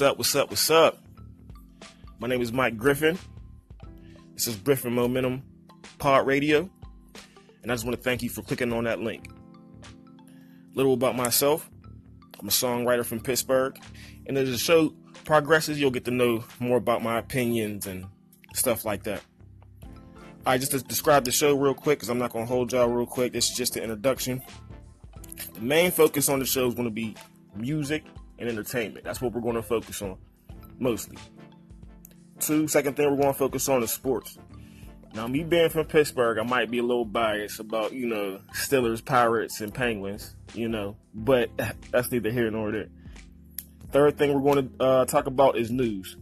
What's up? What's up? What's up? My name is Mike Griffin. This is Griffin Momentum Pod Radio. And I just want to thank you for clicking on that link. A little about myself. I'm a songwriter from Pittsburgh. And as the show progresses, you'll get to know more about my opinions and stuff like that. I just to describe the show real quick because I'm not going to hold y'all real quick. This is just an introduction. The main focus on the show is going to be music and entertainment. That's what we're going to focus on mostly. Two, second thing we're going to focus on is sports. Now, me being from Pittsburgh, I might be a little biased about, you know, Steelers, Pirates, and Penguins, you know, but that's neither here nor there. Third thing we're going to uh, talk about is news.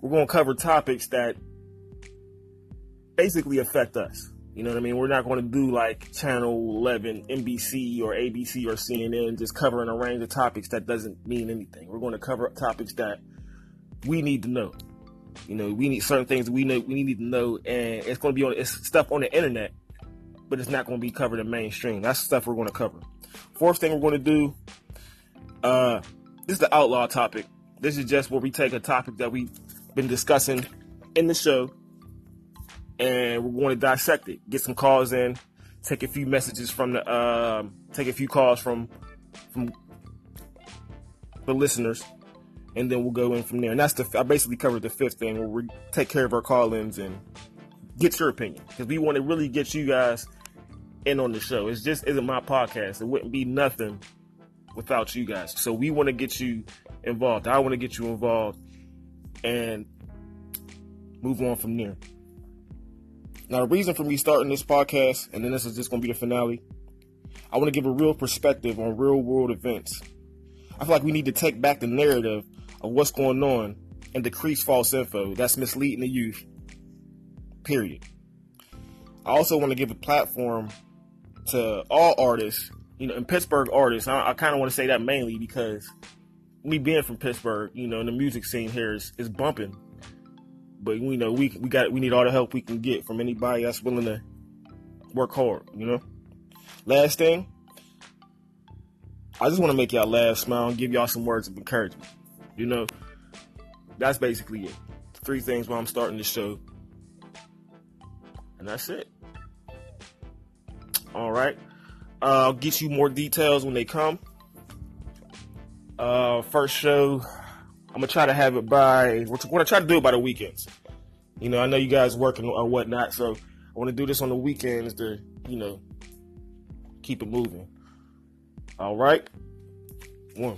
We're going to cover topics that basically affect us. You know what I mean? We're not going to do like Channel 11, NBC, or ABC or CNN, just covering a range of topics that doesn't mean anything. We're going to cover topics that we need to know. You know, we need certain things we know we need to know, and it's going to be on it's stuff on the internet, but it's not going to be covered in mainstream. That's stuff we're going to cover. Fourth thing we're going to do, uh, this is the outlaw topic. This is just where we take a topic that we've been discussing in the show and we're going to dissect it. Get some calls in, take a few messages from the, um, take a few calls from from the listeners, and then we'll go in from there. And that's the I basically covered the fifth thing where we take care of our call-ins and get your opinion because we want to really get you guys in on the show. It just isn't my podcast. It wouldn't be nothing without you guys. So we want to get you involved. I want to get you involved and move on from there. Now, the reason for me starting this podcast, and then this is just going to be the finale, I want to give a real perspective on real world events. I feel like we need to take back the narrative of what's going on and decrease false info that's misleading the youth. Period. I also want to give a platform to all artists, you know, and Pittsburgh artists. I, I kind of want to say that mainly because me being from Pittsburgh, you know, and the music scene here is, is bumping but we know we we got we need all the help we can get from anybody that's willing to work hard. You know. Last thing, I just want to make y'all laugh, smile, and give y'all some words of encouragement. You know, that's basically it. Three things while I'm starting the show, and that's it. All right. Uh, I'll get you more details when they come. Uh, first show I'm gonna try to have it by. We're try to do it by the weekends. You know, I know you guys working or whatnot, so I want to do this on the weekends to, you know, keep it moving. All right, one.